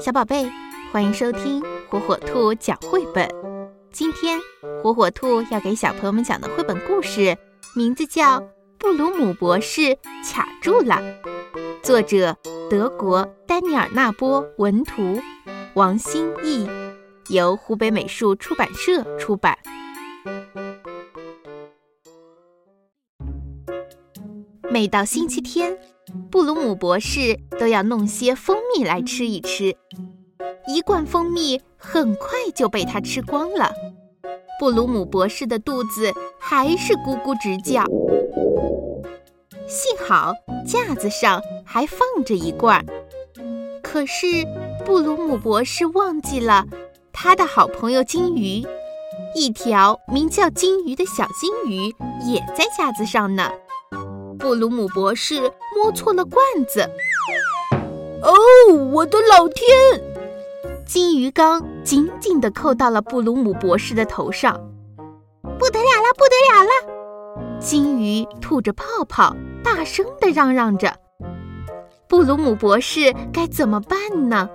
小宝贝，欢迎收听火火兔讲绘本。今天火火兔要给小朋友们讲的绘本故事，名字叫《布鲁姆博士卡住了》，作者德国丹尼尔纳波文图，王新义，由湖北美术出版社出版。每到星期天。布鲁姆博士都要弄些蜂蜜来吃一吃，一罐蜂蜜很快就被他吃光了。布鲁姆博士的肚子还是咕咕直叫。幸好架子上还放着一罐，可是布鲁姆博士忘记了他的好朋友金鱼，一条名叫金鱼的小金鱼也在架子上呢。布鲁姆博士摸错了罐子，哦，我的老天！金鱼缸紧紧地扣到了布鲁姆博士的头上，不得了了，不得了了！金鱼吐着泡泡，大声地嚷嚷着。布鲁姆博士该怎么办呢？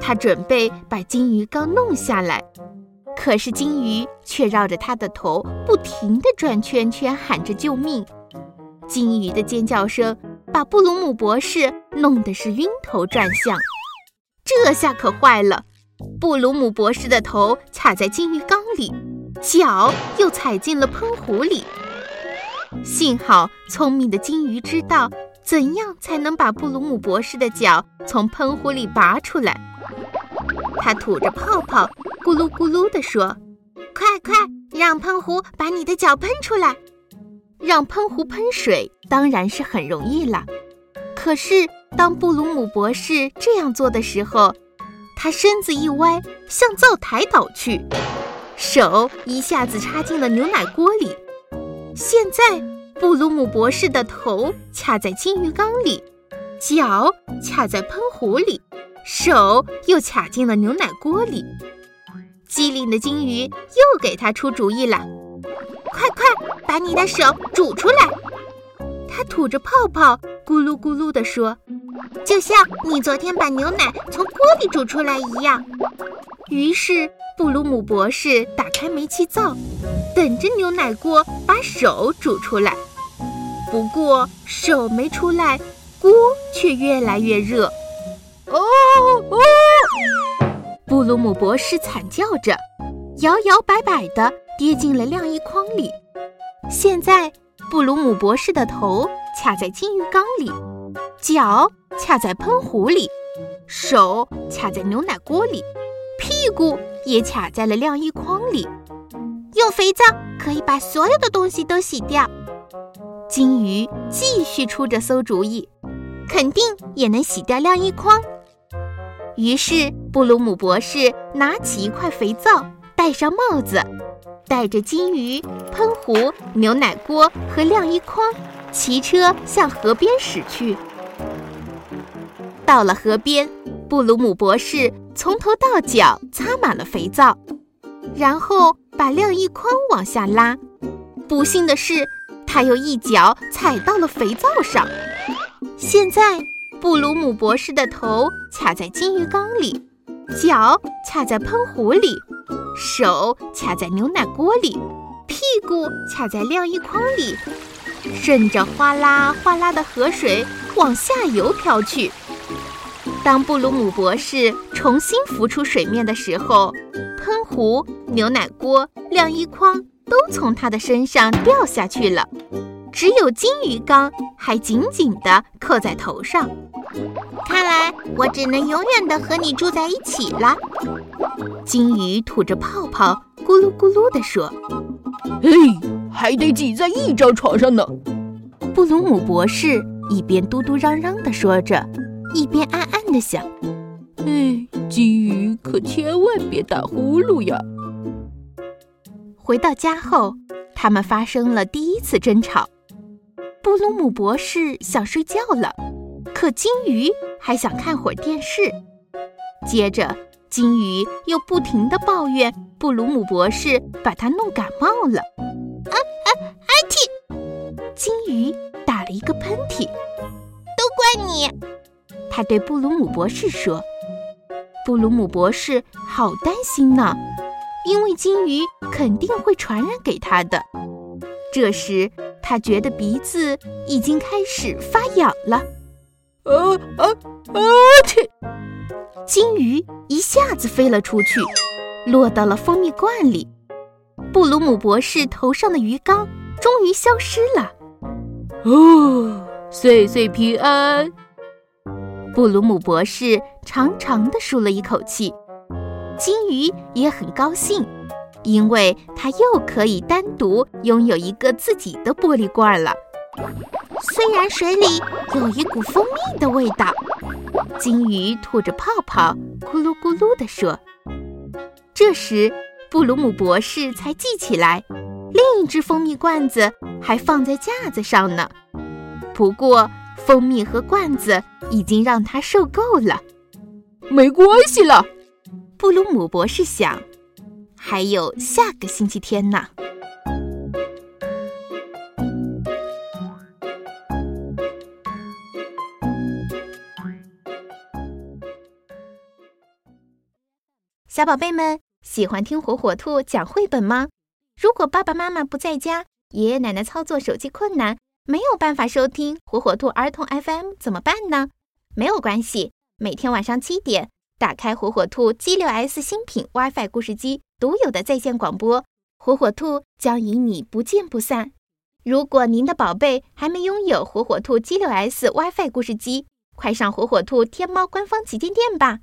他准备把金鱼缸弄下来，可是金鱼却绕着他的头不停地转圈圈，喊着救命。金鱼的尖叫声把布鲁姆博士弄得是晕头转向，这下可坏了！布鲁姆博士的头卡在金鱼缸里，脚又踩进了喷壶里。幸好聪明的金鱼知道怎样才能把布鲁姆博士的脚从喷壶里拔出来。他吐着泡泡，咕噜咕噜地说：“快快，让喷壶把你的脚喷出来！”让喷壶喷水当然是很容易了，可是当布鲁姆博士这样做的时候，他身子一歪，向灶台倒去，手一下子插进了牛奶锅里。现在布鲁姆博士的头卡在金鱼缸里，脚卡在喷壶里，手又卡进了牛奶锅里。机灵的金鱼又给他出主意了。快快把你的手煮出来！他吐着泡泡，咕噜咕噜地说：“就像你昨天把牛奶从锅里煮出来一样。”于是布鲁姆博士打开煤气灶，等着牛奶锅把手煮出来。不过手没出来，锅却越来越热。哦哦！布鲁姆博士惨叫着，摇摇摆摆的。跌进了晾衣筐里。现在，布鲁姆博士的头卡在金鱼缸里，脚卡在喷壶里，手卡在牛奶锅里，屁股也卡在了晾衣筐里。用肥皂可以把所有的东西都洗掉。金鱼继续出着馊主意，肯定也能洗掉晾衣筐。于是，布鲁姆博士拿起一块肥皂，戴上帽子。带着金鱼、喷壶、牛奶锅和晾衣筐，骑车向河边驶去。到了河边，布鲁姆博士从头到脚擦满了肥皂，然后把晾衣筐往下拉。不幸的是，他又一脚踩到了肥皂上。现在，布鲁姆博士的头卡在金鱼缸里，脚卡在喷壶里。手卡在牛奶锅里，屁股卡在晾衣筐里，顺着哗啦哗啦的河水往下游飘去。当布鲁姆博士重新浮出水面的时候，喷壶、牛奶锅、晾衣筐都从他的身上掉下去了，只有金鱼缸还紧紧地扣在头上。看来我只能永远的和你住在一起了。金鱼吐着泡泡，咕噜咕噜地说：“嘿，还得挤在一张床上呢。”布鲁姆博士一边嘟嘟嚷嚷地说着，一边暗暗地想：“哎，金鱼可千万别打呼噜呀！”回到家后，他们发生了第一次争吵。布鲁姆博士想睡觉了，可金鱼还想看会儿电视。接着。金鱼又不停地抱怨布鲁姆博士把它弄感冒了。啊啊啊！嚏！金鱼打了一个喷嚏。都怪你！他对布鲁姆博士说：“布鲁姆博士好担心呢，因为金鱼肯定会传染给他的。这时，他觉得鼻子已经开始发痒了。啊啊啊！切！金鱼一下子飞了出去，落到了蜂蜜罐里。布鲁姆博士头上的鱼缸终于消失了。哦，岁岁平安！布鲁姆博士长长的舒了一口气，金鱼也很高兴，因为它又可以单独拥有一个自己的玻璃罐了。虽然水里有一股蜂蜜的味道，金鱼吐着泡泡，咕噜咕噜地说。这时，布鲁姆博士才记起来，另一只蜂蜜罐子还放在架子上呢。不过，蜂蜜和罐子已经让他受够了。没关系了，布鲁姆博士想，还有下个星期天呢。小宝贝们。喜欢听火火兔讲绘本吗？如果爸爸妈妈不在家，爷爷奶奶操作手机困难，没有办法收听火火兔儿童 FM 怎么办呢？没有关系，每天晚上七点，打开火火兔 G 六 S 新品 WiFi 故事机独有的在线广播，火火兔将与你不见不散。如果您的宝贝还没拥有火火兔 G 六 S WiFi 故事机，快上火火兔天猫官方旗舰店吧。